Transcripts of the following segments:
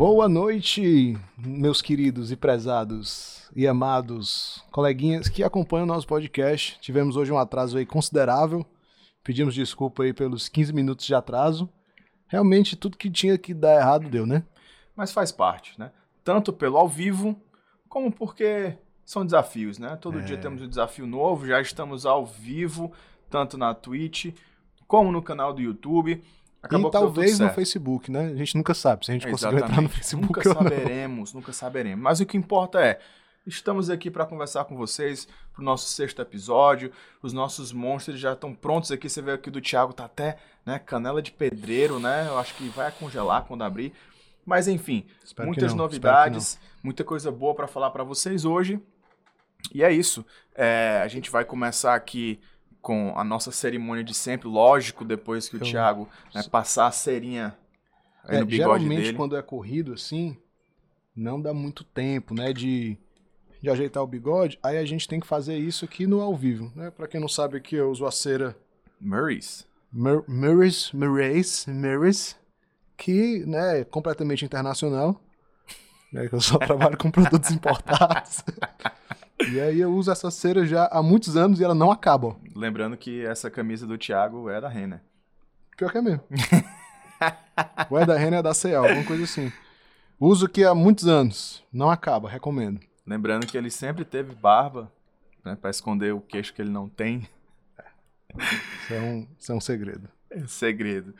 Boa noite, meus queridos e prezados e amados coleguinhas que acompanham o nosso podcast. Tivemos hoje um atraso aí considerável. Pedimos desculpa aí pelos 15 minutos de atraso. Realmente tudo que tinha que dar errado deu, né? Mas faz parte, né? Tanto pelo ao vivo, como porque são desafios, né? Todo É. dia temos um desafio novo, já estamos ao vivo, tanto na Twitch, como no canal do YouTube. Acabou e talvez no. Facebook, né? A gente nunca sabe se a gente conseguiu entrar no. Facebook Nunca ou não. saberemos, nunca saberemos. Mas o que importa é, estamos aqui para conversar com vocês pro nosso sexto episódio. Os nossos monstros já estão prontos aqui. Você vê aqui do Thiago, tá até né, canela de pedreiro, né? Eu acho que vai congelar quando abrir. Mas enfim, Espero muitas novidades, muita coisa boa para falar para vocês hoje. E é isso. É, a gente vai começar aqui com a nossa cerimônia de sempre, lógico, depois que o Eu- Thiago né, passar a cerinha aí É, no bigode geralmente, dele. quando é corrido assim, não dá muito tempo, né? De, de ajeitar o bigode. Aí a gente tem que fazer isso aqui no ao vivo, né? Pra quem não sabe aqui, eu uso a cera Murray's. Mur- Murray's, Murray's, Murray's, que né, é completamente internacional. Né, que eu só trabalho com produtos importados. e aí eu uso essa cera já há muitos anos e ela não acaba. Lembrando que essa camisa do Thiago é da Renner. Pior que é mesmo. o é da Renner é da CL, alguma coisa assim. Uso que há muitos anos. Não acaba, recomendo. Lembrando que ele sempre teve barba, né, para esconder o queixo que ele não tem. Isso é um, isso é um segredo. É segredo.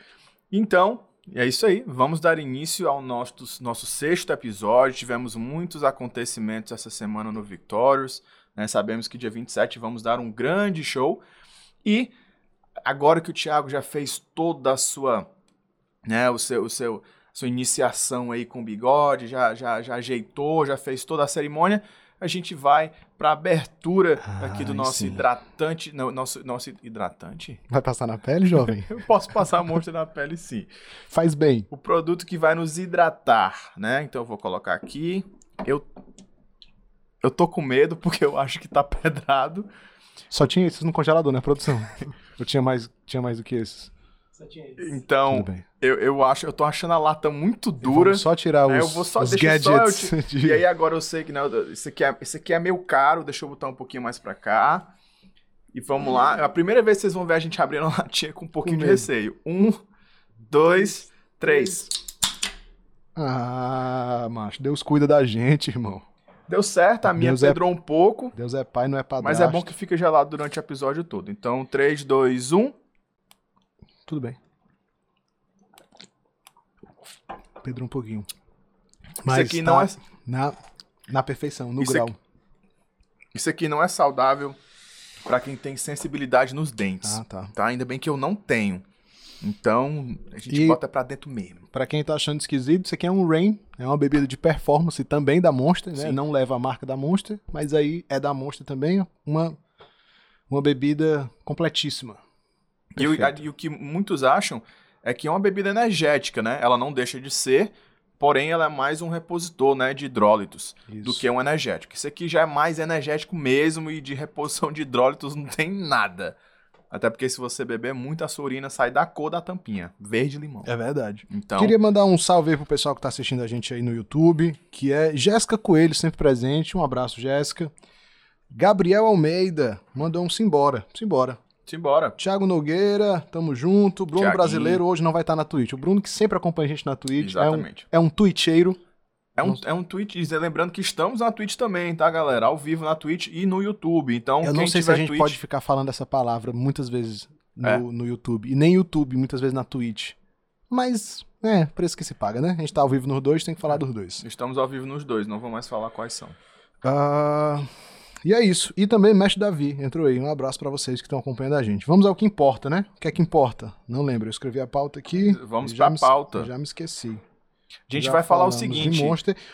Então, é isso aí. Vamos dar início ao nosso, nosso sexto episódio. Tivemos muitos acontecimentos essa semana no Victorious. né? Sabemos que dia 27 vamos dar um grande show. E agora que o Thiago já fez toda a sua, né, o seu, o seu, sua iniciação aí com o bigode, já, já, já ajeitou, já fez toda a cerimônia, a gente vai para a abertura aqui do nosso sim. hidratante, não, nosso, nosso hidratante? Vai passar na pele, jovem? Eu posso passar monstro na pele sim. Faz bem. O produto que vai nos hidratar, né? Então eu vou colocar aqui. Eu eu tô com medo porque eu acho que tá pedrado. Só tinha esses no congelador, né, produção? Eu tinha mais, tinha mais do que esses. Então, eu, eu acho, eu tô achando a lata muito dura. Vamos só tirar os, né? Eu vou só- os deixa só eu gadgets. te- de- E aí agora eu sei que né, esse aqui é, esse aqui é meio caro, deixa eu botar um pouquinho mais pra cá. E vamos lá. É a primeira vez que vocês vão ver a gente abrindo a latinha com um pouquinho de receio. Um, dois, três. Ah, macho, Deus cuida da gente, irmão. Deu certo, a minha Deus é- pedrou um pouco. Deus é pai, não é padrasto. Mas é bom que fica gelado durante o episódio todo. Então, 3, 2, 1. Tudo bem. Pedro um pouquinho. Isso aqui não é, na, na perfeição, no Isso grau. aqui- isso aqui não é saudável pra quem tem sensibilidade nos dentes. Ah, tá. Tá? Ainda bem que eu não tenho. Então, a gente E- bota pra dentro mesmo. Pra quem tá achando esquisito, isso aqui é um Rain, é uma bebida de performance também da Monster, né? Sim. Não leva a marca da Monster, mas aí é da Monster também, uma, uma bebida completíssima. E o, Perfeito. e o que muitos acham é que é uma bebida energética, né? Ela não deixa de ser, porém ela é mais um repositor, né, de hidrólitos do Isso. que um energético. Isso aqui já é mais energético mesmo e de reposição de hidrólitos não tem nada. Até porque se você beber muito, a sua urina sai da cor da tampinha, verde limão. É verdade. Então, Queria mandar um salve aí pro pessoal que tá assistindo a gente aí no YouTube, que é Jéssica Coelho, sempre presente. Um abraço, Jéssica. Gabriel Almeida mandou um simbora. Simbora. Simbora. Thiago Nogueira, tamo junto. Bruno Thiaguinho. Brasileiro hoje não vai estar na Twitch. O Bruno que sempre acompanha a gente na Twitch. É um, Exatamente. é um twitcheiro. É um, é um tweet, lembrando que estamos na Twitch também, tá, galera? Ao vivo na Twitch e no YouTube. Então, Eu não sei se a gente Twitch, pode ficar falando essa palavra muitas vezes no, É. no YouTube. E nem YouTube, muitas vezes na Twitch. Mas, é, preço que se paga, né? A gente tá ao vivo nos dois, tem que falar dos dois. Estamos ao vivo nos dois, não vou mais falar quais são. Ah, e é isso. E também Mestre Davi entrou aí. Um abraço pra vocês que estão acompanhando a gente. Vamos ao que importa, né? O que é que importa? Não lembro. Eu escrevi a pauta aqui. Vamos já pra me- pauta. Já me esqueci. A gente Já vai falar o seguinte: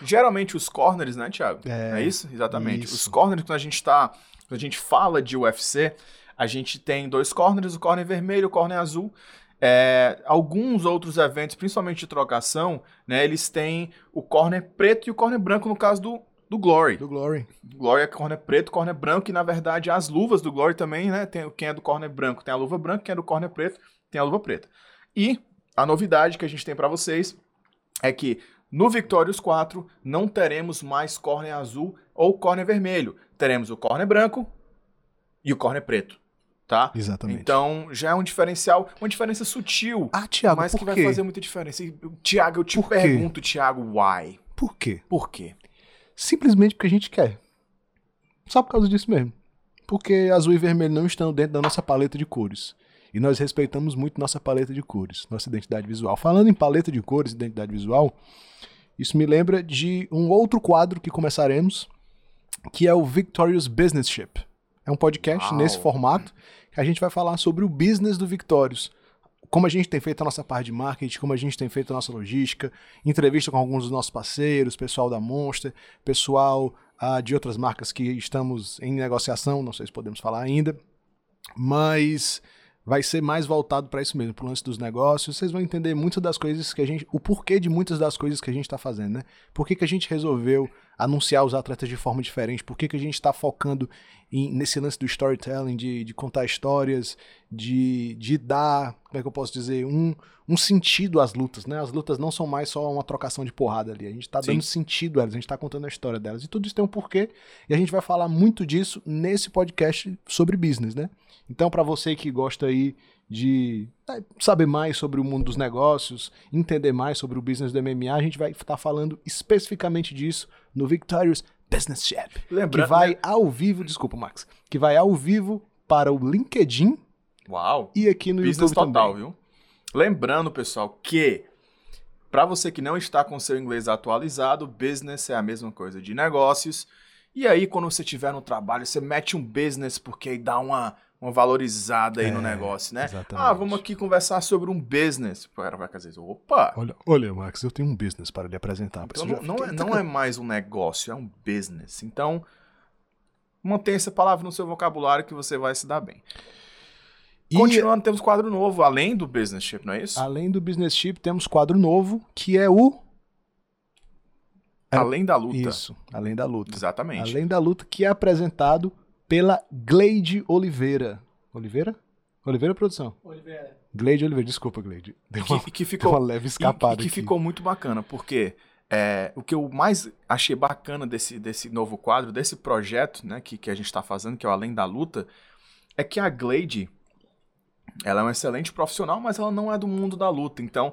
geralmente os corners, né, Thiago? É, É, isso? Exatamente. isso. Os corners, quando a gente tá. Quando a gente fala de UFC, a gente tem dois corners, o corner vermelho e o corner azul. É, alguns outros eventos, principalmente de trocação, né, eles têm o corner preto e o corner branco, no caso do, do Glory. Do Glory. Glory é corner preto, corner branco, e na verdade as luvas do Glory também, né? Tem, quem é do corner branco tem a luva branca, quem é do corner preto tem a luva preta. E a novidade que a gente tem pra vocês é que no Victorious 4 não teremos mais corner azul ou corner vermelho. Teremos o corner branco e o corner preto. Tá? Exatamente. Então já é um diferencial, uma diferença sutil, ah, Thiago, mas que vai quê? fazer muita diferença. Tiago, eu te Por pergunto, Tiago, why? Por quê? Por quê? Simplesmente porque a gente quer. Só por causa disso mesmo. Porque azul e vermelho não estão dentro da nossa paleta de cores. E nós respeitamos muito nossa paleta de cores, nossa identidade visual. Falando em paleta de cores identidade visual, isso me lembra de um outro quadro que começaremos, que é o Victorious Business Ship. É um podcast Uau. nesse formato que a gente vai falar sobre o business do Victorious. Como a gente tem feito a nossa parte de marketing, como a gente tem feito a nossa logística, entrevista com alguns dos nossos parceiros, pessoal da Monster, pessoal ah, de outras marcas que estamos em negociação, não sei se podemos falar ainda, mas vai ser mais voltado para isso mesmo, para o lance dos negócios. Vocês vão entender muitas das coisas que a gente. o porquê de muitas das coisas que a gente está fazendo, né? Por que, que a gente resolveu anunciar os atletas de forma diferente? Por que, que a gente está focando em- nesse lance do storytelling, de, de contar histórias, de, de dar, como é que eu posso dizer, um, um sentido às lutas, né? As lutas não são mais só uma trocação de porrada ali. A gente está dando sentido a elas, a gente está contando a história delas. E tudo isso tem um porquê. E a gente vai falar muito disso nesse podcast sobre business, né? Então, para você que gosta aí de é, saber mais sobre o mundo dos negócios, entender mais sobre o business do MMA, a gente vai estar falando especificamente disso no Victorious Business Shop, que Lembrando, vai ao vivo, desculpa, Max, que vai ao vivo para o LinkedIn Uau! e aqui no Business YouTube total, também. viu? Lembrando, pessoal, que para você que não está com seu inglês atualizado, business é a mesma coisa de negócios. E aí, quando você estiver no trabalho, você mete um business porque aí dá uma, uma valorizada aí no É, negócio, né? exatamente. Ah, vamos aqui conversar sobre um business. O cara vai dizer, opa! Olha, olha, Max, eu tenho um business para lhe apresentar. Então não, não é, não é mais um negócio, é um business. Então, mantenha essa palavra no seu vocabulário que você vai se dar bem. E Continuando, temos quadro novo, além do business ship, não é isso? além do Business Ship, temos quadro novo, que é o é- além da luta. Isso, além da luta. Exatamente. Além da luta, que é apresentado pela Gleide Oliveira. Oliveira? Oliveira Produção. Oliveira. Gleide Oliveira, desculpa, Gleide. Deu uma, que, que deu ficou uma leve escapada e, e que aqui. ficou muito bacana, porque é, o que eu mais achei bacana desse, desse novo quadro, desse projeto né, que, que a gente está fazendo, que é o Além da Luta, é que a Glade ela é uma excelente profissional, mas ela não é do mundo da luta. Então,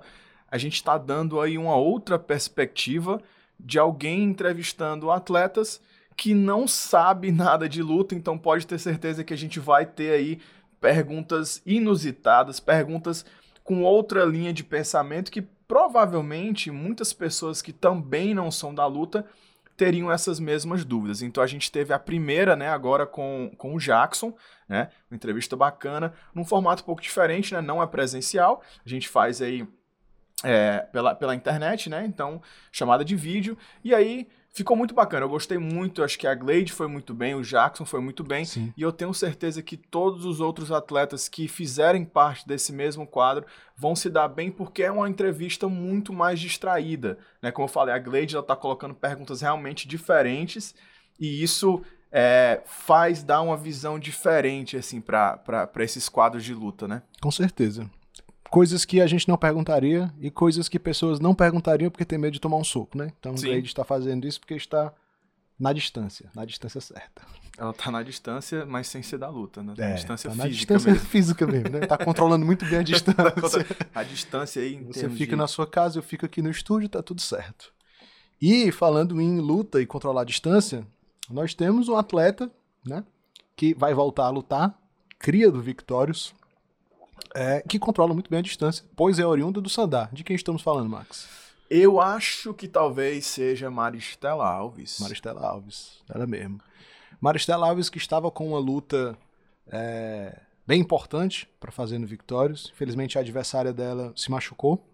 a gente está dando aí uma outra perspectiva de alguém entrevistando atletas que não sabe nada de luta, então pode ter certeza que a gente vai ter aí perguntas inusitadas, perguntas com outra linha de pensamento que provavelmente muitas pessoas que também não são da luta teriam essas mesmas dúvidas. Então a gente teve a primeira, né, agora com, com o Jackson, né, uma entrevista bacana, num formato um pouco diferente, né, não é presencial, a gente faz aí é, pela, pela internet, né, então chamada de vídeo, e aí ficou muito bacana, eu gostei muito, acho que a Glade foi muito bem, o Jackson foi muito bem, Sim. e eu tenho certeza que todos os outros atletas que fizerem parte desse mesmo quadro vão se dar bem porque é uma entrevista muito mais distraída, né? Como eu falei, a Glade ela tá colocando perguntas realmente diferentes e isso é, faz dar uma visão diferente assim para esses quadros de luta, né? Com certeza. Coisas que a gente não perguntaria e coisas que pessoas não perguntariam porque tem medo de tomar um soco, né? Então Sim. o Gleide está fazendo isso porque está na distância, na distância certa. Ela tá na distância, mas sem ser da luta, né? É, na distância tá na física distância mesmo. física mesmo, né? Tá controlando muito bem a distância. A distância aí em Você fica na sua casa, eu fico aqui no estúdio, tá tudo certo. E falando em luta e controlar a distância, nós temos um atleta, né, que vai voltar a lutar, cria do Victorious, é, que controla muito bem a distância, pois é oriunda do Sandar. De quem estamos falando, Max? Eu acho que talvez seja Maristela Alves. Maristela Alves, ela mesmo. Maristela Alves que estava com uma luta é, bem importante para fazer no Victorious. Infelizmente a adversária dela se machucou.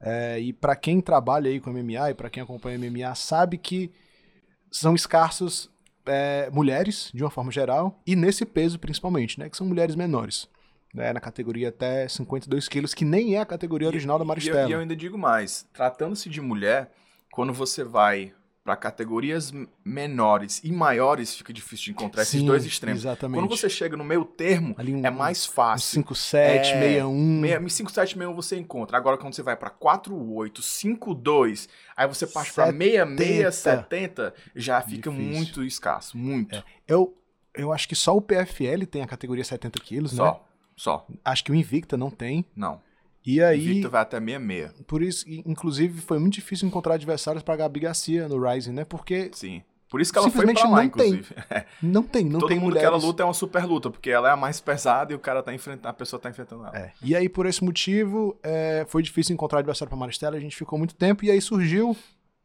É, e para quem trabalha aí com MMA e para quem acompanha MMA sabe que são escassos é, mulheres de uma forma geral e nesse peso principalmente, né, que são mulheres menores. Né, na categoria até 52 quilos, que nem é a categoria original da E eu, Maristela. e eu ainda digo mais, tratando-se de mulher, quando você vai para categorias menores e maiores fica difícil de encontrar Sim, esses dois extremos. Exatamente. Quando você chega no meio termo, um, é mais fácil. 57, É, 61. 5761 você encontra. Agora, quando você vai pra 48, 52, aí você pra 70. 66, 70, já fica Difícil. muito escasso. Muito. Eu, eu acho que só o PFL tem a categoria 70 quilos, né? Só. Acho que o Invicta não tem. Não. E aí, Victor vai até 66. por isso, inclusive, foi muito difícil encontrar adversários pra Gabi Garcia no Rising, né? Porque Sim. Por isso que ela foi pra lá, não tem. inclusive. É. não tem, não Todo tem mundo mulheres. que ela luta é uma super luta, porque ela é a mais pesada e o cara tá enfrentando, a pessoa tá enfrentando ela. É. E aí, por esse motivo, é, foi difícil encontrar adversário pra Maristela, a gente ficou muito tempo, e aí surgiu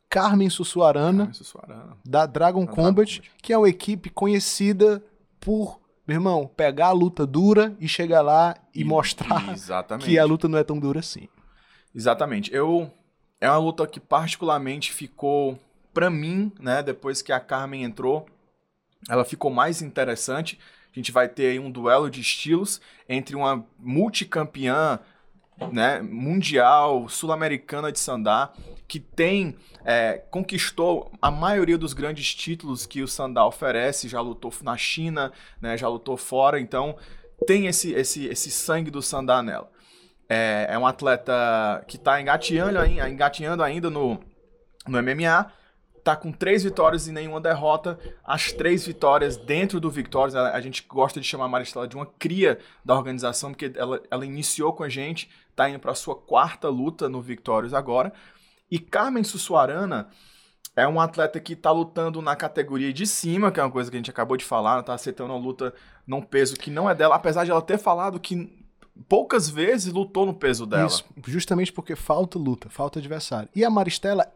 Carmen Sussuarana, Ah, isso é Suarana. da Dragon Da Combat, Dragon que é uma equipe conhecida por, meu irmão, pegar a luta dura e chegar lá e, mostrar Exatamente. que a luta não é tão dura assim. Exatamente. Eu é uma luta que particularmente ficou pra mim, né, depois que a Carmen entrou, ela ficou mais interessante. A gente vai ter aí um duelo de estilos entre uma multicampeã, né, mundial, sul-americana de Sandá, que tem é, conquistou a maioria dos grandes títulos que o Sandá oferece, já lutou na China, né, já lutou fora, então tem esse, esse, esse sangue do Sandá nela. É, é um atleta que está engateando, ai- engateando ainda no, no MMA. Tá com três vitórias e nenhuma derrota. As três vitórias dentro do Victórios. A, a gente gosta de chamar a Maristela de uma cria da organização, porque ela, ela iniciou com a gente, tá indo para sua quarta luta no Victórios agora. E Carmen Sussuarana é um atleta que tá lutando na categoria de cima, que é uma coisa que a gente acabou de falar, ela tá aceitando uma luta num peso que não é dela, apesar de ela ter falado que poucas vezes lutou no peso dela. Isso, justamente porque falta luta, falta adversário. E a Maristela,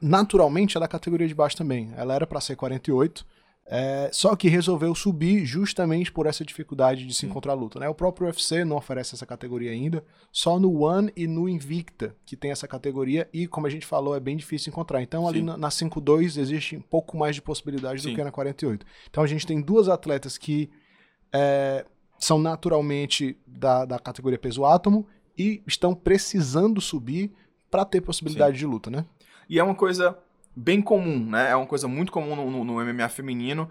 naturalmente, é categoria de baixo também. Ela era pra ser 48, é, só que resolveu subir justamente por essa dificuldade de se encontrar luta. Né? O próprio UFC não oferece essa categoria ainda, só no One e no Invicta que tem essa categoria, e como a gente falou, é bem difícil encontrar. Então ali Sim. na, na 5-2 existe um pouco mais de possibilidades do Sim. que na 48. Então a gente tem duas atletas que é, são naturalmente da, da categoria peso átomo e estão precisando subir para ter possibilidade de luta, né? E é uma coisa bem comum, né? É uma coisa muito comum no, no- MMA feminino.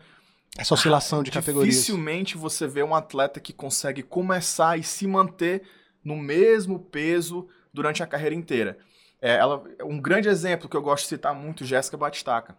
Essa oscilação de categorias. Dificilmente você vê um atleta que consegue começar e se manter no mesmo peso durante a carreira inteira. É, ela, um grande exemplo que eu gosto de citar muito, Jéssica Batistaca.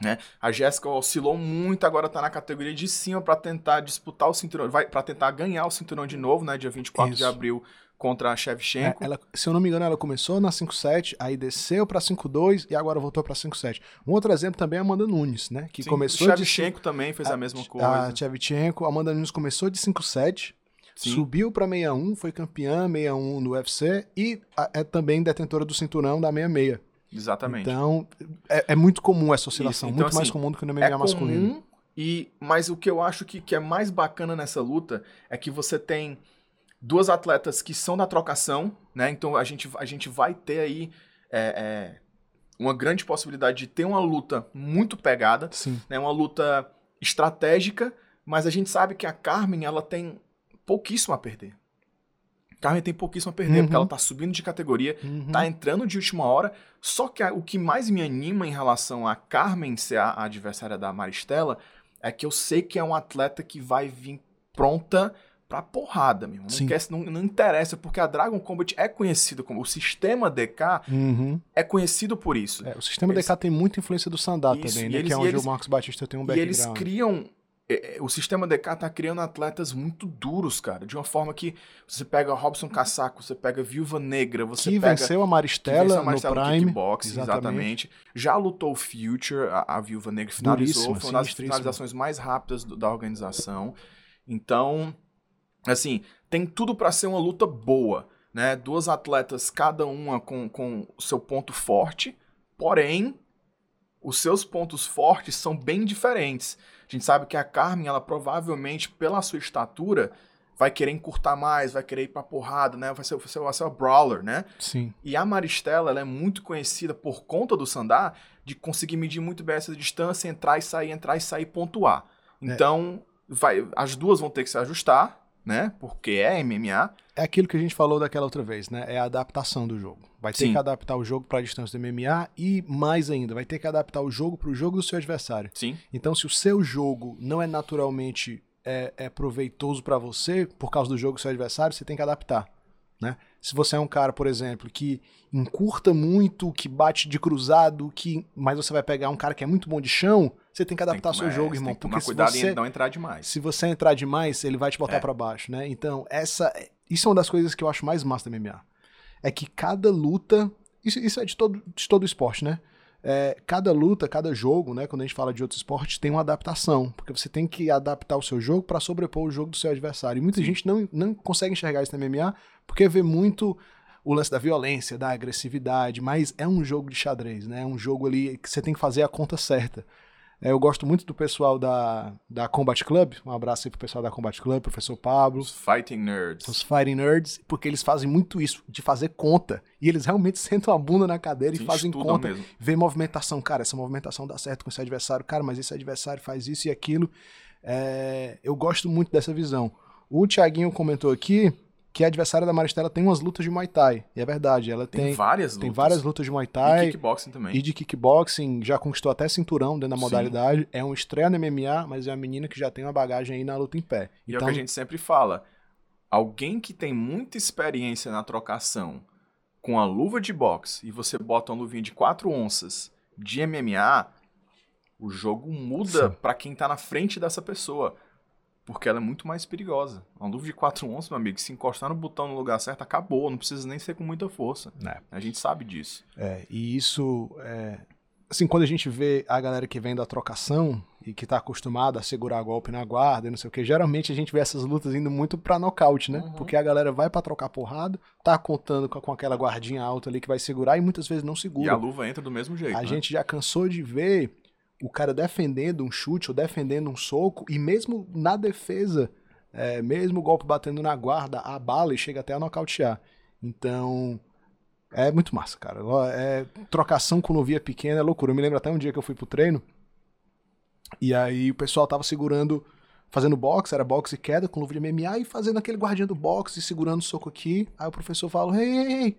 Né? A Jéssica oscilou muito, agora tá na categoria de cima para tentar disputar o cinturão, vai para tentar ganhar o cinturão de novo, né? Dia 24 de Isso. abril contra a É, Shevchenko. ela, se eu não me engano, ela começou na 5.7, aí desceu pra 5.2 e agora voltou pra 5.7. Um outro exemplo também é a Amanda Nunes, né? Que Sim, começou o de Shevchenko também fez a, mesma A coisa. Tchevchenko, a Amanda Nunes começou de 5.7, Sim. subiu pra 61, foi campeã 61 no UFC e a- é também detentora do cinturão da 66. Exatamente. Então, é, é muito comum essa oscilação, então, muito mais assim, comum do que no MMA é masculino. comum, e, mas o que eu acho que, que é mais bacana nessa luta é que você tem duas atletas que são da trocação, né? Então a gente, a gente vai ter aí é, é, uma grande possibilidade de ter uma luta muito pegada, Sim. né? Uma luta estratégica, mas a gente sabe que a Carmen ela tem pouquíssimo a perder. Carmen tem pouquíssimo a perder, Uhum. porque ela tá subindo de categoria, Uhum. tá entrando de última hora. Só que a- o que mais me anima em relação a Carmen ser a, a adversária da Maristela é que eu sei que é um atleta que vai vir pronta pra porrada, meu. irmão. Não, quer, não, não interessa, porque a Dragon Combat é conhecido como. O sistema DK Uhum. é conhecido por isso. É, o sistema Eles- DK tem muita influência do Sandá Isso, também, e né? eles- que é e onde eles- o Marcos Batista tem um e background. eles criam. é, é, O sistema DK tá criando atletas muito duros, cara. De uma forma que você pega Robson Cassaco, você pega Viúva Negra, você que pega. venceu a que Maristela venceu a no Marcelo Prime. Kickboxing, exatamente. Já lutou o Future, a, a Viúva Negra finalizou, Duríssima, foi uma das finalizações mais rápidas do- da organização. Então, assim, tem tudo pra ser uma luta boa, né? Duas atletas, cada uma com, com o seu ponto forte, porém, os seus pontos fortes são bem diferentes. A gente sabe que a Carmen, ela provavelmente, pela sua estatura, vai querer encurtar mais, vai querer ir pra porrada, né? Vai ser, vai ser, vai ser uma brawler, né? Sim. E a Maristela, ela é muito conhecida por conta do Sandá de conseguir medir muito bem essa distância, entrar e sair, entrar e sair, pontuar. É. Então, vai, as duas vão ter que se ajustar, né? Porque é MMA. É aquilo que a gente falou daquela outra vez, né? É a adaptação do jogo. Vai ter Sim. que adaptar o jogo para a distância do MMA e mais ainda, vai ter que adaptar o jogo para o jogo do seu adversário. Sim. Então, se o seu jogo não é naturalmente é, é proveitoso para você por causa do jogo do seu adversário, você tem que adaptar, né? Se você é um cara, por exemplo, que encurta muito, que bate de cruzado, que mas você vai pegar um cara que é muito bom de chão, você tem que adaptar Tem que seu jogo, é, irmão, Tem que porque tomar se cuidado você em não entrar demais. se você entrar demais, ele vai te botar É. pra baixo, né? Então, essa isso é uma das coisas que eu acho mais massa do MMA. É que cada luta, isso, isso é de todo de todo esporte, né? É, cada luta, cada jogo, né, quando a gente fala de outros esportes, tem uma adaptação, porque você tem que adaptar o seu jogo pra sobrepor o jogo do seu adversário. E muita Sim. gente não, não consegue enxergar isso no MMA porque vê muito o lance da violência, da agressividade, mas é um jogo de xadrez, né? É um jogo ali que você tem que fazer a conta certa. É, eu gosto muito do pessoal da, da Combat Club. Um abraço aí pro pessoal da Combat Club, professor Pablo, Os fighting nerds. os Fighting Nerds, porque eles fazem muito isso, de fazer conta. E eles realmente sentam a bunda na cadeira Sim, e fazem conta. mesmo. Vê movimentação, cara, essa movimentação dá certo com esse adversário, cara, mas esse adversário faz isso e aquilo. É, eu gosto muito dessa visão. O Thiaguinho comentou aqui que a adversária da Maristela tem umas lutas de Muay Thai. E é verdade, ela Tem, tem, várias lutas. tem várias lutas de Muay E Thai. kickboxing também. E de kickboxing, já conquistou até cinturão dentro da Sim. modalidade. É um estreia no MMA, mas é uma menina que já tem uma bagagem aí na luta em pé. E é o Então, que a gente sempre fala. Alguém que tem muita experiência na trocação com a luva de boxe e você bota uma luvinha de 4 onças de MMA, o jogo muda Sim. pra quem tá na frente dessa pessoa. Porque ela é muito mais perigosa. Uma luva de 4 onças, meu amigo, se encostar no botão no lugar certo, acabou. Não precisa nem ser com muita força. né, A gente sabe disso. é, e isso, é, assim, quando a gente vê a galera que vem da trocação e que tá acostumada a segurar golpe na guarda e não sei o que, geralmente a gente vê essas lutas indo muito pra nocaute, né? Uhum. Porque a galera vai pra trocar porrada, tá contando com, com aquela guardinha alta ali que vai segurar e muitas vezes não E segura. a luva entra do mesmo jeito. A né? gente já cansou de ver o cara defendendo um chute ou defendendo um soco, e mesmo na defesa, é, mesmo o golpe batendo na guarda, a bala e chega até a nocautear. Então, é muito massa, cara. É, trocação com luvinha pequena é loucura. Eu me lembro até um dia que eu fui pro treino, e aí o pessoal tava segurando, fazendo boxe, era boxe e queda com luva de MMA, e fazendo aquele guardinha do boxe, segurando o soco aqui. Aí o professor fala, ei, ei, ei,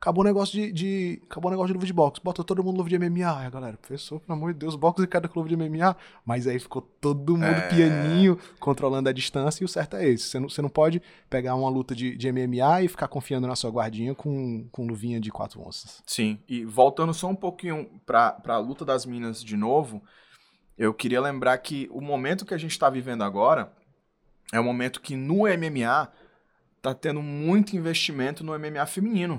Acabou o negócio de, de- Acabou o negócio de luva de boxe. Bota todo mundo luva de MMA. Aí a galera, professor, pelo amor de Deus, boxe e cada luva de MMA. Mas aí ficou todo mundo É. pianinho, controlando a distância, e o certo é esse. Você não, você não pode pegar uma luta de, de MMA e ficar confiando na sua guardinha com, com luvinha de 4 onças. Sim, e voltando só um pouquinho pra, pra luta das minas de novo, eu queria lembrar que o momento que a gente tá vivendo agora é um momento que no MMA tá tendo muito investimento no MMA feminino,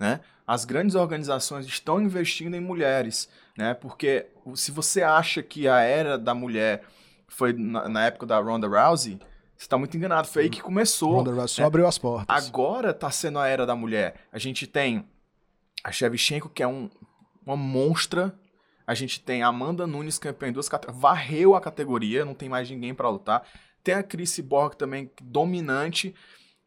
né? As grandes organizações estão investindo em mulheres, né? Porque se você acha que a era da mulher foi na, na época da Ronda Rousey, você tá muito enganado. Foi aí que começou. Ronda Rousey só abriu as portas. Agora tá sendo a era da mulher. A gente tem a Shevchenko, que é um, uma monstra. A gente tem a Amanda Nunes, campeã em duas categorias. Varreu a categoria, não tem mais ninguém pra lutar. Tem a Chris Borg também, dominante.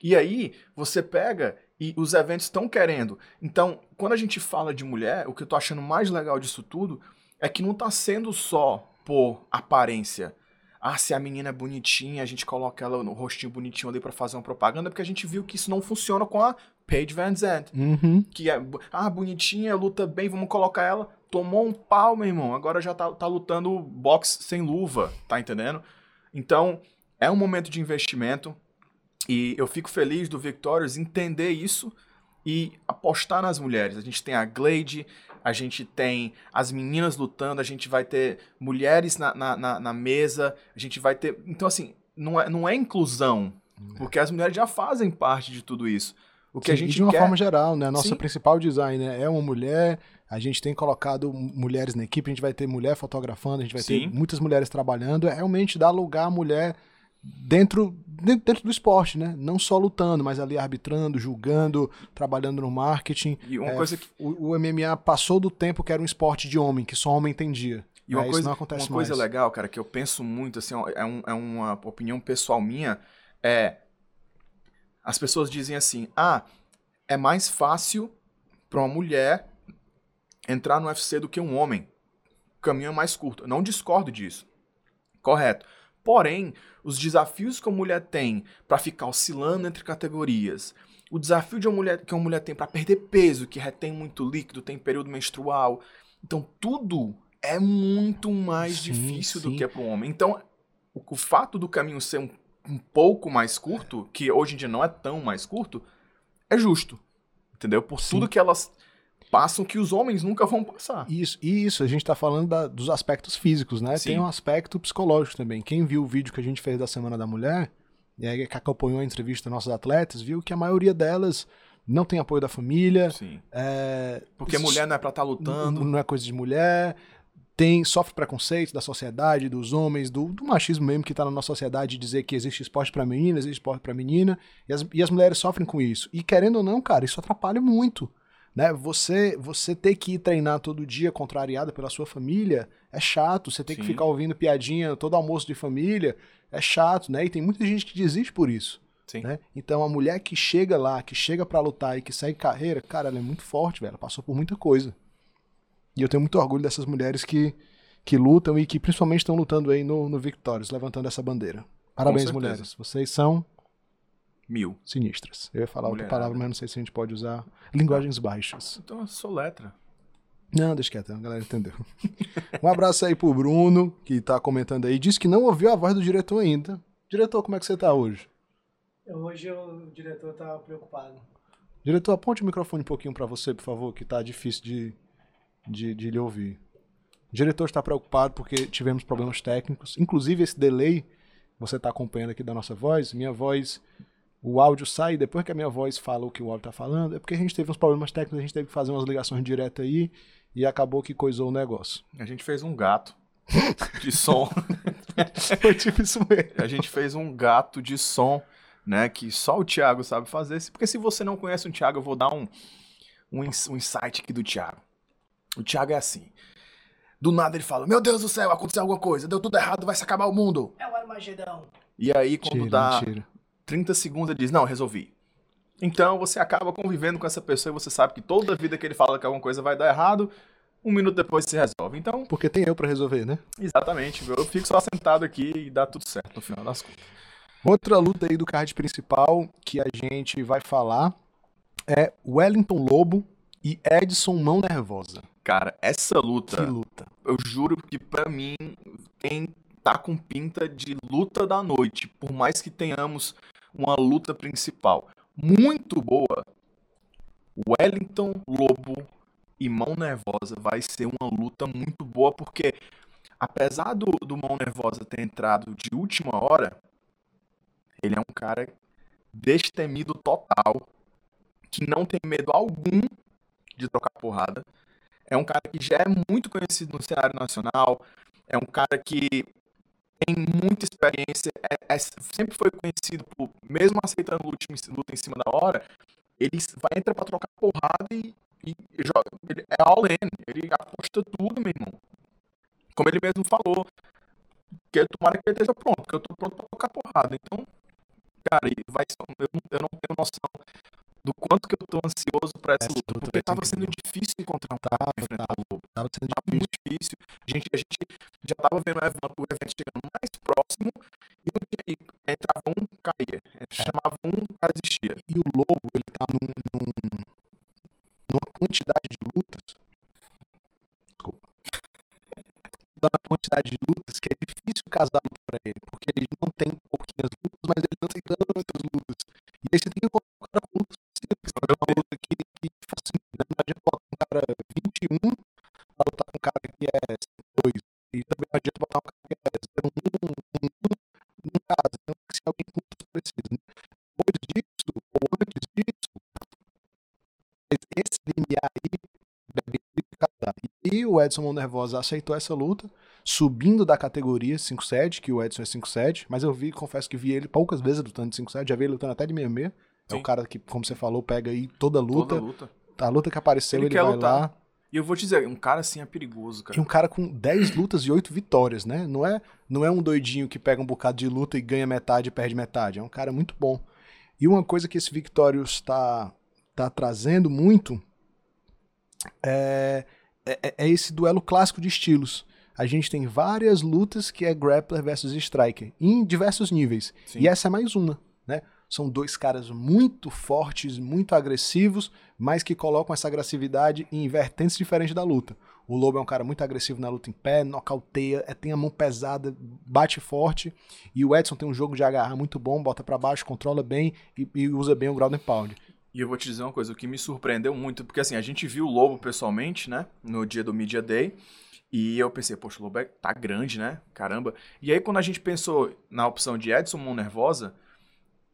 E aí, você pega e os eventos estão querendo. Então, quando a gente fala de mulher, o que eu tô achando mais legal disso tudo é que não tá sendo só por aparência. Ah, se a menina é bonitinha, a gente coloca ela no rostinho bonitinho ali pra fazer uma propaganda, porque a gente viu que isso não funciona com a Paige Van Zandt. Uhum. Que é, ah, bonitinha, luta bem, vamos colocar ela. Tomou um pau, meu irmão. Agora já tá, tá lutando boxe sem luva, tá entendendo? Então, é um momento de investimento. E eu fico feliz do Victorious entender isso e apostar nas mulheres. A gente tem a Glade, a gente tem as meninas lutando, a gente vai ter mulheres na, na, na, na mesa, a gente vai ter. Então, assim, não é, não é inclusão, porque as mulheres já fazem parte de tudo isso. O que a Sim, gente e de uma quer. forma geral, né? A nossa Sim. principal designer é uma mulher. A gente tem colocado mulheres na equipe, a gente vai ter mulher fotografando, a gente vai Sim. ter muitas mulheres trabalhando. É realmente dar lugar à mulher dentro, dentro do esporte, né? Não só lutando, mas ali arbitrando, julgando, trabalhando no marketing. E uma É, coisa que. O, o MMA passou do tempo que era um esporte de homem, que só homem entendia. E uma É, coisa, uma coisa mais. legal, cara, que eu penso muito, assim, é, um- é uma opinião pessoal minha, é. As pessoas dizem assim: ah, é mais fácil pra uma mulher entrar no UFC do que um homem. O caminho é mais curto. Eu não discordo disso. Correto. Porém, os desafios que a mulher tem para ficar oscilando entre categorias, o desafio de uma mulher, que uma mulher tem para perder peso, que retém muito líquido, tem período menstrual. Então, tudo é muito mais sim, difícil sim. do que é para o homem. Então, o, o, fato do caminho ser um, um pouco mais curto, que hoje em dia não é tão mais curto, é justo. Entendeu? Por sim. tudo que elas passam que os homens nunca vão passar. Isso, isso a gente está falando da, dos aspectos físicos, né? Sim. Tem um aspecto psicológico também. Quem viu o vídeo que a gente fez da Semana da Mulher, e aí que acompanhou a entrevista dos nossos atletas, viu que a maioria delas não tem apoio da família. Sim. É, Porque mulher não é para estar tá lutando. Não, não é coisa de mulher. Tem, sofre preconceito da sociedade, dos homens, do, do machismo mesmo que está na nossa sociedade, dizer que existe esporte para menina, existe esporte para menina, e as, e as mulheres sofrem com isso. E querendo ou não, cara, isso atrapalha muito. Né? Você você ter que ir treinar todo dia contrariada pela sua família é chato. Você tem que ficar ouvindo piadinha todo almoço de família é chato, né? E tem muita gente que desiste por isso. Né? Então a mulher que chega lá, que chega para lutar e que segue carreira, cara, ela é muito forte, velho. Ela passou por muita coisa. E eu tenho muito orgulho dessas mulheres que, que lutam e que principalmente estão lutando aí no, no Victorious, levantando essa bandeira. Parabéns, mulheres. Vocês são Mil. Sinistras. Eu ia falar Mulherada. outra palavra, mas não sei se a gente pode usar linguagens baixas. Então eu sou letra. Não, deixa quieto, a galera entendeu. um abraço aí pro Bruno, que tá comentando aí. Diz que não ouviu a voz do diretor ainda. Diretor, como é que você tá hoje? Hoje o diretor tá preocupado. Diretor, aponte o microfone um pouquinho para você, por favor, que tá difícil de, de, de lhe ouvir. O diretor está preocupado porque tivemos problemas técnicos. Inclusive, esse delay, você está acompanhando aqui da nossa voz, minha voz o áudio sai depois que a minha voz fala o que o áudio está falando, é porque a gente teve uns problemas técnicos, a gente teve que fazer umas ligações diretas aí e acabou que coisou o negócio. A gente fez um gato de som. Foi tipo isso mesmo. A gente fez um gato de som, né, que só o Thiago sabe fazer. Porque se você não conhece o Thiago, eu vou dar um, um, um insight aqui do Thiago. O Thiago é assim. Do nada ele fala: Meu Deus do céu, aconteceu alguma coisa, deu tudo errado, vai se acabar o mundo. É o Armagedão. E aí, quando tira, dá. Mentira 30 segundos ele diz: Não, resolvi. Então você acaba convivendo com essa pessoa e você sabe que toda vida que ele fala que alguma coisa vai dar errado, um minuto depois se resolve. Então. Porque tem eu para resolver, né? Exatamente. Eu fico só sentado aqui e dá tudo certo no final das contas. Outra luta aí do card principal que a gente vai falar é Wellington Lobo e Edson Mão Nervosa. Cara, essa luta. Que luta. Eu juro que para mim tem tá com pinta de luta da noite, por mais que tenhamos uma luta principal muito boa. Wellington Lobo e Mão Nervosa vai ser uma luta muito boa, porque apesar do, do Mão Nervosa ter entrado de última hora, ele é um cara destemido total, que não tem medo algum de trocar porrada. É um cara que já é muito conhecido no cenário nacional, é um cara que tem muita experiência, é, é, sempre foi conhecido por, mesmo aceitando luta, luta em cima da hora, ele vai entrar pra trocar porrada e, e joga. Ele é all in, ele aposta tudo, meu irmão. Como ele mesmo falou, que tomara que ele esteja pronto, porque eu tô pronto pra trocar porrada. Então, cara, vai eu, eu não tenho noção do quanto que eu tô ansioso pra essa, essa luta, porque tava sendo difícil encontrar um cara o Lobo. Tava sendo tava difícil. muito difícil. Gente, a gente já tava vendo o evento, o evento chegando mais próximo e, e entrava um, caía. É. Chamava um, cara desistia. E o Lobo, ele tá num, num, numa quantidade de lutas. Desculpa. Tá numa quantidade de lutas que é difícil casar luta pra ele, porque ele não tem pouquinhas lutas, mas ele não tem tantas lutas. E aí você tem que colocar o cara com lutas é uma luta que, que faz sentido. Não adianta botar um cara 21 pra lutar com um cara que é 0, 1, 1, 1, no caso. Então que ser alguém com lutas parecidas. Né? Depois disso, ou antes disso, esse limiar aí deve casar. E o Edson Mão Nervosa aceitou essa luta, subindo da categoria 5-7, que o Edson é 5-7, mas eu vi, confesso que vi ele poucas vezes lutando de 5-7, já vi ele lutando até de 66. É o cara que, como você falou, pega aí toda a luta. Toda luta. A luta que apareceu, ele, ele vai lutar. lá. E eu vou te dizer, um cara assim é perigoso, cara. E um cara com 10 lutas e 8 vitórias, né? Não é, não é um doidinho que pega um bocado de luta e ganha metade e perde metade. É um cara muito bom. E uma coisa que esse Victorious está tá trazendo muito é, é, é esse duelo clássico de estilos. a gente tem várias lutas que é grappler versus striker, em diversos níveis. Sim. E essa é mais uma, né? São dois caras muito fortes, muito agressivos, mas que colocam essa agressividade em vertentes diferentes da luta. O Lobo é um cara muito agressivo na luta em pé, nocauteia, é, tem a mão pesada, bate forte. E o Edson tem um jogo de agarrar muito bom, bota pra baixo, controla bem e, e usa bem o ground and pound. E eu vou te dizer uma coisa, o que me surpreendeu muito, porque assim, a gente viu o Lobo pessoalmente, né, no dia do Media Day, e eu pensei, poxa, o Lobo é- tá grande, né, caramba. E aí quando a gente pensou na opção de Edson Mão Nervosa,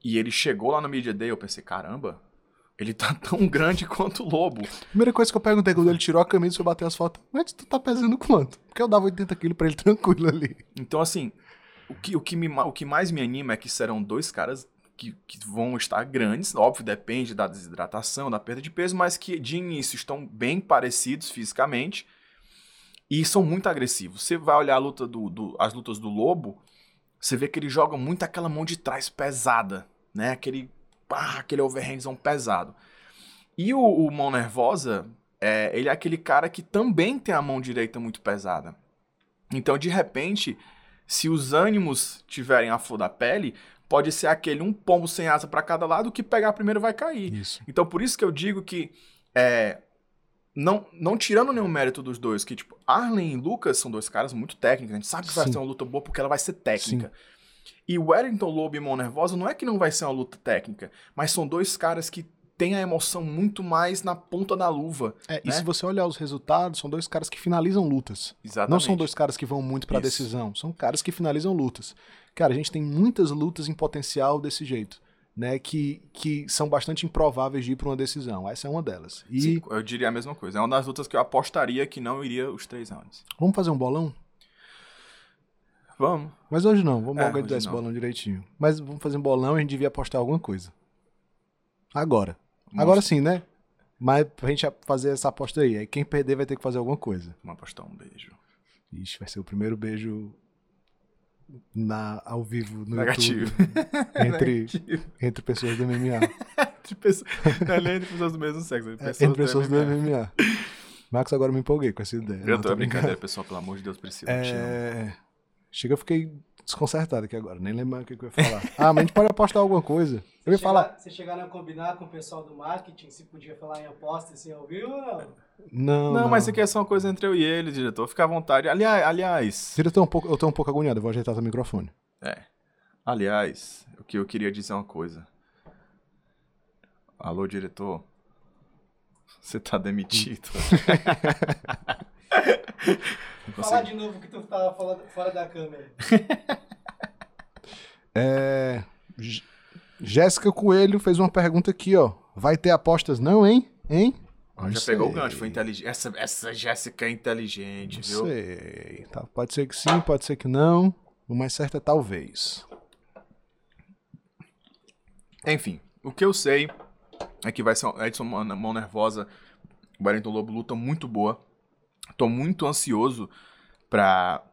e ele chegou lá no Media Day, eu pensei, caramba, ele tá tão grande quanto o Lobo. Primeira coisa que eu perguntei quando ele tirou a camisa e foi bater as fotos, mas tu tá pesando quanto? Porque eu dava 80 quilos pra ele tranquilo ali. Então, assim, o que, o que, me o que mais me anima é que serão dois caras que, que vão estar grandes, óbvio, depende da desidratação, da perda de peso, mas que de início estão bem parecidos fisicamente e são muito agressivos. Você vai olhar a luta do, do- as lutas do Lobo, você vê que ele joga muito aquela mão de trás pesada, né? Aquele, pá, aquele overhandzão pesado. E o, o Mão Nervosa, é, ele é aquele cara que também tem a mão direita muito pesada. Então, de repente, se os ânimos tiverem a flor da pele, pode ser aquele um pombo sem asa para cada lado, que pegar primeiro vai cair. Isso. Então, por isso que eu digo que, é, não, não tirando nenhum mérito dos dois, que, tipo, Arlen e Lucas são dois caras muito técnicos, a gente sabe que vai Sim. ser uma luta boa porque ela vai ser técnica. E o Wellington Lobo e Mão Nervosa não é que não vai ser uma luta técnica, mas são dois caras que têm a emoção muito mais na ponta da luva. É, e né? se você olhar os resultados, são dois caras que finalizam lutas. Exatamente. Não são dois caras que vão muito pra Isso. decisão, são caras que finalizam lutas. Cara, a gente tem muitas lutas em potencial desse jeito, né? Que, que são bastante improváveis de ir pra uma decisão. Essa é uma delas. E Sim, eu diria a mesma coisa. É uma das lutas que eu apostaria que não iria os três rounds. vamos fazer um bolão? Vamos. Mas hoje não, vamos É, organizar esse não. bolão direitinho. Mas vamos fazer um bolão e a gente devia apostar alguma coisa. Agora. Agora sim, né? Mas pra gente fazer essa aposta aí, aí quem perder vai ter que fazer alguma coisa. Vamos apostar um beijo. Ixi, vai ser o primeiro beijo na, ao vivo no Negativo. YouTube. Entre, entre pessoas do MMA. Entre pessoas, não é nem entre pessoas do mesmo sexo. Entre É, pessoas, entre pessoas do MMA. MMA. Marcos, agora me empolguei com essa ideia. Eu Não, tô tô brincadeira, pessoal. Pelo amor de Deus, Priscila. É... Chega, eu fiquei desconcertado aqui agora. Nem lembro o que eu ia falar. ah, mas a gente pode apostar alguma coisa. Eu ia Você falar... chegar- Você chegaram a combinar com o pessoal do marketing se podia falar em aposta assim ao vivo ou não? Não, Não, mas isso aqui é só uma coisa entre eu e ele, diretor. Fica à vontade. Aliás, aliás, Diretor, eu tô um pouco, eu tô um pouco agoniado. Eu vou ajeitar o microfone. É. Aliás, o que eu queria dizer uma coisa. Alô, diretor. Você tá demitido. Não Falar consegui. de novo que tu tava fora, fora da câmera. É... J- Jéssica Coelho fez uma pergunta aqui, ó. Vai ter apostas não, hein? Hein? Não Já pegou o sei. gancho, foi inteligente. Essa, essa Jéssica é inteligente, Não viu? sei. Tá, pode ser que sim, pode ser que não. O mais certo é talvez. Enfim, o que eu sei é que vai ser uma Edson Mão Mão Nervosa, o Wellington Lobo luta muito boa. Tô muito ansioso pra,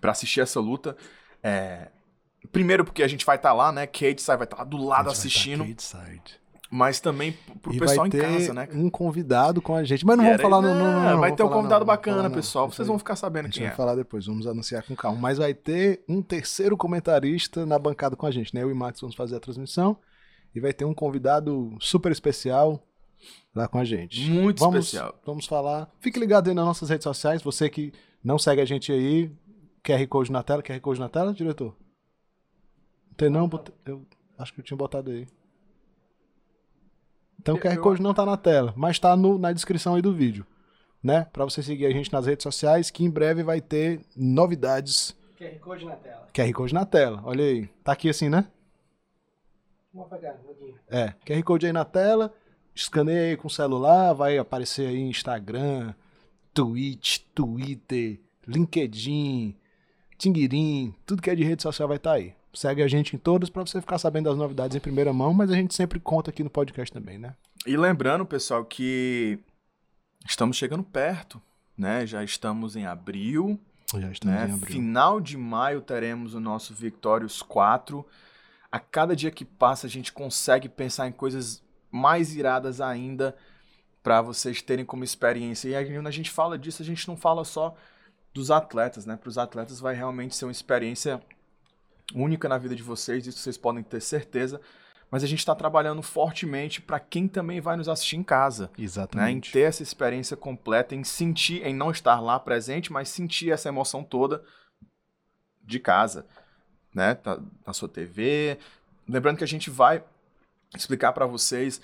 pra assistir essa luta. É, primeiro porque a gente vai estar lá, né? Kate sai, vai estar lá do lado vai assistindo. tá. Mas também pro- E pessoal em casa, né? um convidado com a gente. Mas não E vamos falar no. Não, não, não, vai ter um convidado não, bacana, falar pessoal. Vocês vão ficar A sabendo gente quem vai é. falar depois, vamos anunciar com calma. Mas vai ter um terceiro comentarista na bancada com a gente, né? Eu e Max vamos fazer a transmissão. E vai ter um convidado super especial lá com a gente. Muito vamos, especial. Vamos falar. Fique ligado aí nas nossas redes sociais. Você que não segue a gente aí, QR Code na tela. QR Code na tela, diretor? Não tem não? Eu acho que eu tinha botado aí. Então o QR Code não tá na tela, mas tá no, na descrição aí do vídeo. Né? Pra você seguir a gente nas redes sociais, que em breve vai ter novidades. QR Code na tela. QR Code na tela. Olha aí. Tá aqui assim, né? Vamos apagar, Muguinho. É, QR Code aí na tela, escaneia aí com o celular, vai aparecer aí Instagram, Twitch, Twitter, LinkedIn, Tinguirim, tudo que é de rede social vai estar aí. Segue a gente em todas pra você ficar sabendo das novidades em primeira mão, mas a gente sempre conta aqui no podcast também, né? E lembrando, pessoal, que estamos chegando perto, né? Já estamos em abril, Já estamos né? em abril. Final de maio teremos o nosso Victorious 4. A cada dia que passa, a gente consegue pensar em coisas mais iradas ainda para vocês terem como experiência. E aí, quando a gente fala disso, a gente não fala só dos atletas, né? Para os atletas vai realmente ser uma experiência única na vida de vocês, isso vocês podem ter certeza. Mas a gente está trabalhando fortemente para quem também vai nos assistir em casa. Né? Em Exatamente. ter essa experiência completa, em sentir, em não estar lá presente, mas sentir essa emoção toda de casa, né? Tá- Na sua TV. Lembrando que a gente vai explicar para vocês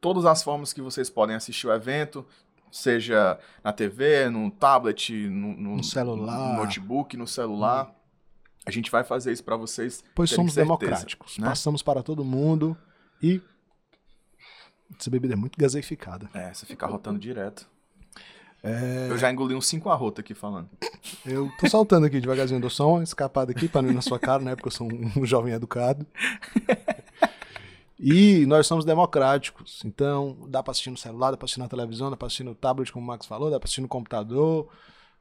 todas as formas que vocês podem assistir o evento, seja na TV, no tablet, no, no- No celular. no notebook, no celular. A gente vai fazer isso para vocês. Pois somos certeza, democráticos. né? Passamos para todo mundo e. Essa bebida é muito gaseificada. É, você fica rotando direto. É, Eu já engoli uns 5 arrotos aqui falando. eu tô saltando aqui devagarzinho, dou só uma escapada aqui para não ir na sua cara, né? Porque eu sou um, um jovem educado. E nós somos democráticos. Então, dá pra assistir no celular, dá pra assistir na televisão, dá pra assistir no tablet, como o Max falou, dá pra assistir no computador,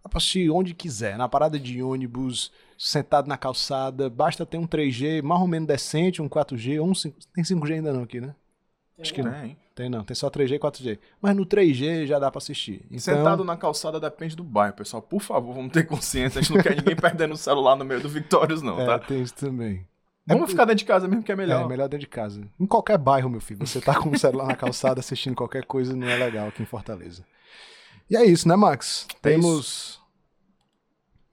dá pra assistir onde quiser, na parada de ônibus, sentado na calçada, basta ter um 3G mais ou menos decente, um 4G, ou um 5... tem 5G ainda não aqui, né? Acho que não. É, hein? Tem não, tem só 3G e 4G. Mas no 3G já dá pra assistir. Então, Sentado na calçada depende do bairro, pessoal. Por favor, vamos ter consciência. A gente não quer ninguém perdendo o celular no meio do Victorious, não, é, tá? tem isso também. Vamos ficar dentro de casa mesmo, que é melhor. É, melhor dentro de casa. Em qualquer bairro, meu filho. Você tá com o celular na calçada assistindo qualquer coisa, não é legal aqui em Fortaleza. E é isso, né, Max? É Temos.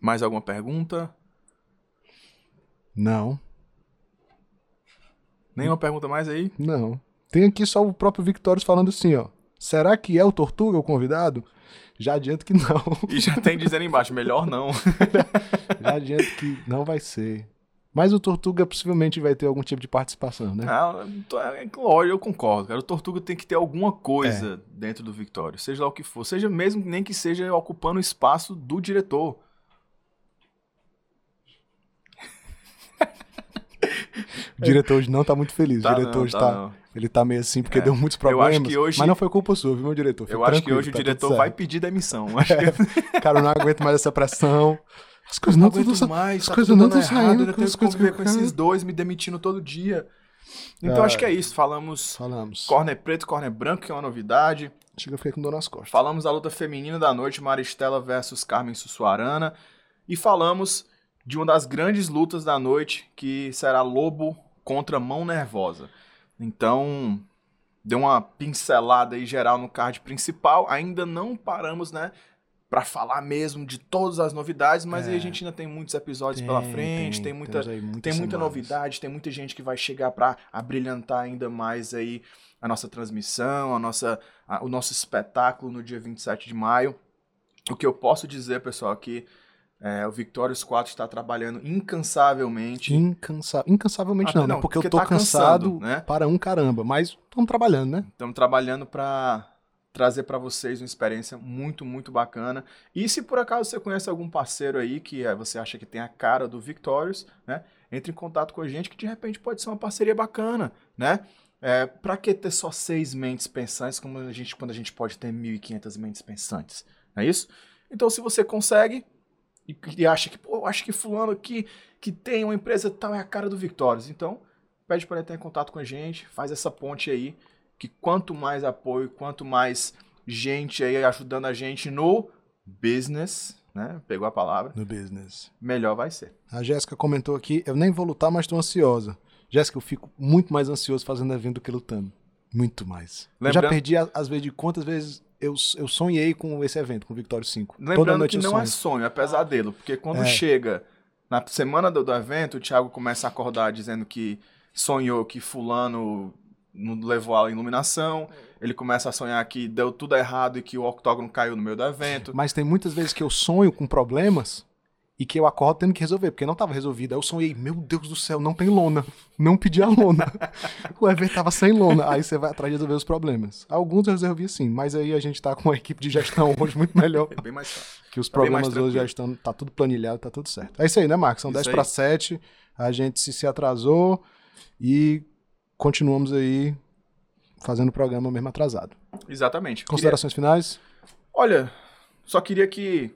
Mais alguma pergunta? Não, Nenhuma pergunta mais aí? não. Tem aqui só o próprio Victorious falando assim, ó. Será que é o Tortuga o convidado? Já adianto que não. E já tem dizendo embaixo, melhor não. Já adianto que não vai ser. Mas o Tortuga possivelmente vai ter algum tipo de participação, né? Ah, é, lógico, eu concordo, cara. O Tortuga tem que ter alguma É. coisa dentro do Victório, seja lá o que for. Seja mesmo nem que seja ocupando o espaço do diretor. O diretor hoje não tá muito feliz. Tá, o diretor não, hoje tá, tá, ele tá meio assim porque É. deu muitos problemas. hoje- Mas não foi culpa sua, viu, meu diretor? Fique Eu acho que hoje o tá tudo diretor vai pedir demissão. Acho que Cara, eu não aguento mais essa pressão. As coisas não estão mais, as tá coisas não estão saindo com tenho que conviver eu com esses dois me demitindo todo dia. Então Ah. acho que é isso. Falamos Falamos. corner preto, corner branco, que é uma novidade. Chega, eu fiquei com dor nas costas. Falamos da luta feminina da noite, Maristela versus Carmen Sussuarana. E falamos de uma das grandes lutas da noite, que será Lobo contra Mão Nervosa. Então, deu uma pincelada aí geral no card principal. Ainda não paramos, né? Pra falar mesmo de todas as novidades, mas É. aí a gente ainda tem muitos episódios pela frente, tem, muita, aí muitas tem muita novidade, tem muita gente que vai chegar pra abrilhantar ainda mais aí a nossa transmissão, a nossa, a- o nosso espetáculo no dia 27 de maio. O que eu posso dizer, pessoal, é que é, o Victorious 4 está trabalhando incansavelmente. Incansa... Incansavelmente Ah, não, né? não, Porque, porque eu tô tá cansado cansando, né? para um caramba. Mas estamos trabalhando, né? Estamos trabalhando para trazer para vocês uma experiência muito, muito bacana. E se por acaso você conhece algum parceiro aí que é, você acha que tem a cara do Victorious, né? Entre em contato com a gente que de repente pode ser uma parceria bacana, né? É, para que ter só seis mentes pensantes como a gente, quando a gente pode ter 1.500 mentes pensantes? Não é isso? Então, se você consegue e, e acha que, pô, acho que fulano aqui que tem uma empresa tal é a cara do Victorious, então pede para ele ter contato com a gente, faz essa ponte aí, que quanto mais apoio, quanto mais gente aí ajudando a gente no business, né? Pegou a palavra, No business. melhor vai ser. A Jéssica comentou aqui, eu nem vou lutar, mas tô ansiosa. Jéssica, eu fico muito mais ansioso fazendo evento do que lutando. Muito mais. Eu já Lembrando- perdi, às vezes, de quantas vezes eu, eu sonhei com esse evento, com o Victório 5. Toda Lembrando que não sonho. é sonho, é pesadelo, porque quando É. chega na semana do, do evento, o Thiago começa a acordar dizendo que sonhou que fulano não levou a iluminação, ele começa a sonhar que deu tudo errado e que o octógono caiu no meio do evento. Mas tem muitas vezes que eu sonho com problemas e que eu acordo tendo que resolver, porque não tava resolvido. Aí eu sonhei, meu Deus do céu, não tem lona. Não pedi a lona. o evento tava sem lona. Aí você vai atrás de resolver os problemas. Alguns eu resolvi sim, mas aí a gente tá com uma equipe de gestão hoje muito melhor. É bem mais fácil. Que os Tá problemas hoje já estão. Tá tudo planilhado, tá tudo certo. É isso aí, né, Marcos? São Isso 10 aí. para 7. A gente se, se atrasou e continuamos aí fazendo o programa mesmo atrasado. Exatamente. Queria- Considerações finais? Olha, só queria que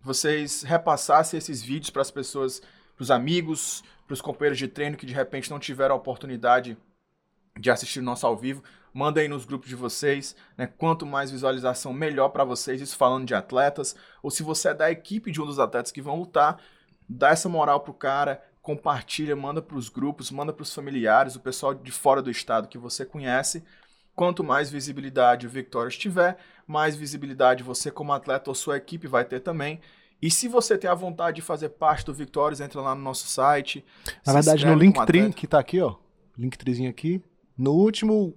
vocês repassassem esses vídeos para as pessoas, para os amigos, para os companheiros de treino que de repente não tiveram a oportunidade de assistir o nosso ao vivo. Manda aí nos grupos de vocês, né? Quanto mais visualização, melhor para vocês. Isso falando de atletas. Ou se você é da equipe de um dos atletas que vão lutar, dá essa moral pro cara, compartilha, manda para os grupos, manda para os familiares, o pessoal de fora do estado que você conhece. Quanto mais visibilidade o Victorious tiver, mais visibilidade você como atleta ou sua equipe vai ter também. E se você tem a vontade de fazer parte do Victorious, entra lá no nosso site. Na verdade, no Linktree, que tá aqui, ó. Linktreezinho aqui. No último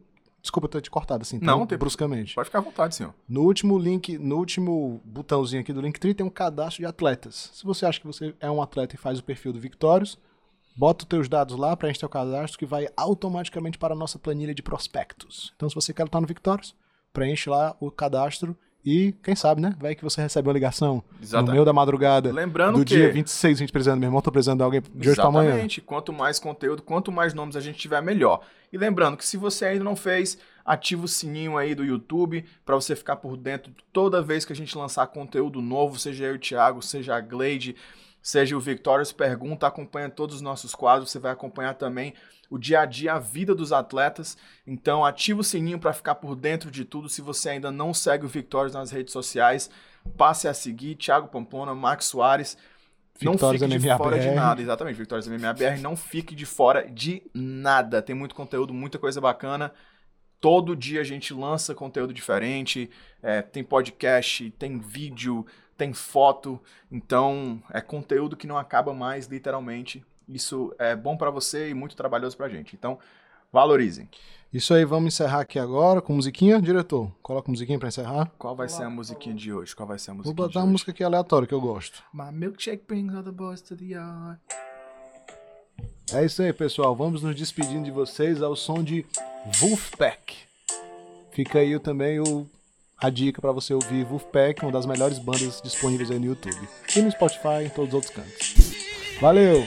Desculpa ter te cortado assim, Não, tão tem- bruscamente. Pode ficar à vontade, senhor. No último link, no último botãozinho aqui do Linktree tem um cadastro de atletas. Se você acha que você é um atleta e faz o perfil do Victorious, bota os teus dados lá, preenche teu cadastro que vai automaticamente para a nossa planilha de prospectos. Então se você quer estar no Victorious, preenche lá o cadastro e quem sabe, né? Vai que você recebe uma ligação no Exatamente. meio da madrugada Lembrando do que dia 26, 20 precisando, meu irmão, tô precisando de alguém de hoje pra amanhã. Exatamente. Quanto mais conteúdo, quanto mais nomes a gente tiver, melhor. E lembrando que se você ainda não fez, ativa o sininho aí do YouTube para você ficar por dentro toda vez que a gente lançar conteúdo novo, seja eu o Thiago, seja a Glade, seja o Victorious Pergunta, acompanha todos os nossos quadros, você vai acompanhar também o dia a dia, a vida dos atletas. Então ativa o sininho para ficar por dentro de tudo. Se você ainda não segue o Victorious nas redes sociais, passe a seguir Thiago Pampona, Max Soares. Não Victorious fique de fora de nada, exatamente. Victorious MMA BR não fique de fora de nada. Tem muito conteúdo, muita coisa bacana. Todo dia a gente lança conteúdo diferente. é, tem podcast, tem vídeo, tem foto. Então é conteúdo que não acaba mais, literalmente. Isso é bom pra você e muito trabalhoso pra gente. Então valorizem. Isso aí, vamos encerrar aqui agora com musiquinha, diretor. Coloca musiquinha pra encerrar. Qual vai Vamos ser a musiquinha de hoje? Qual vai ser a Vou musiquinha botar de uma hoje? música aqui aleatória que eu gosto. My milkshake brings all the boys to the yard. É isso aí, pessoal. Vamos nos despedindo de vocês ao som de Wolfpack. Fica aí também o, a dica para você ouvir Wolfpack, uma das melhores bandas disponíveis aí no YouTube. E no Spotify e em todos os outros cantos. Valeu!